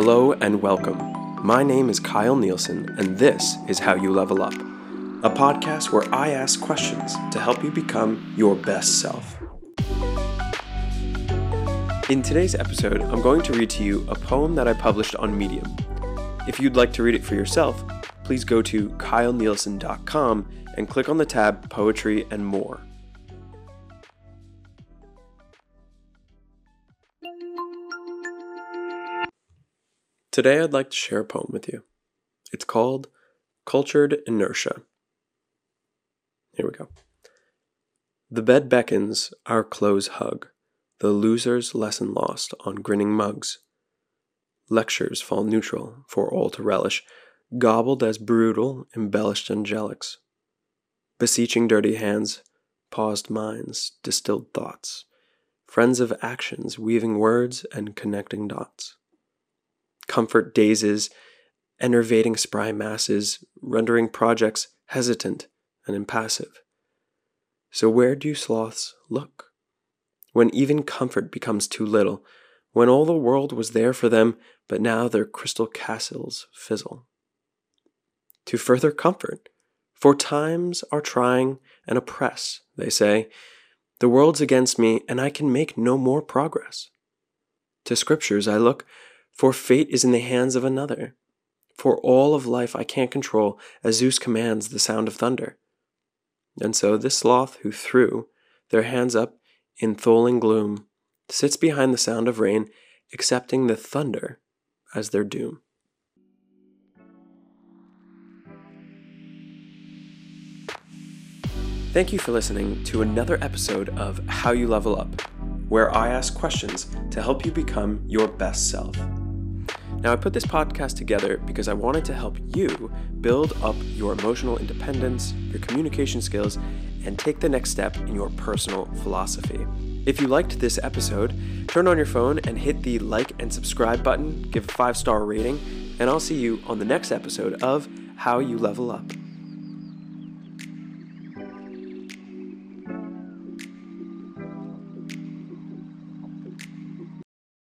Hello and welcome. My name is Kyle Nielsen, and this is How You Level Up, a podcast where I ask questions to help you become your best self. In today's episode, I'm going to read to you a poem that I published on Medium. If you'd like to read it for yourself, please go to kylenielsen.com and click on the tab Poetry and More. Today, I'd like to share a poem with you. It's called Cultured Inertia. Here we go. The bed beckons, our clothes hug, the loser's lesson lost on grinning mugs. Lectures fall neutral for all to relish, gobbled as brutal, embellished angelics. Beseeching dirty hands, paused minds, distilled thoughts, friends of actions weaving words and connecting dots comfort dazes, enervating spry masses, rendering projects hesitant and impassive. So, where do sloths look? When even comfort becomes too little, when all the world was there for them, but now their crystal castles fizzle. To further comfort, for times are trying and oppress, they say. The world's against me, and I can make no more progress. To scriptures I look, for fate is in the hands of another. For all of life I can't control, as Zeus commands the sound of thunder. And so this sloth who threw their hands up in tholing gloom sits behind the sound of rain, accepting the thunder as their doom. Thank you for listening to another episode of How You Level Up, where I ask questions to help you become your best self. Now, I put this podcast together because I wanted to help you build up your emotional independence, your communication skills, and take the next step in your personal philosophy. If you liked this episode, turn on your phone and hit the like and subscribe button, give a five star rating, and I'll see you on the next episode of How You Level Up.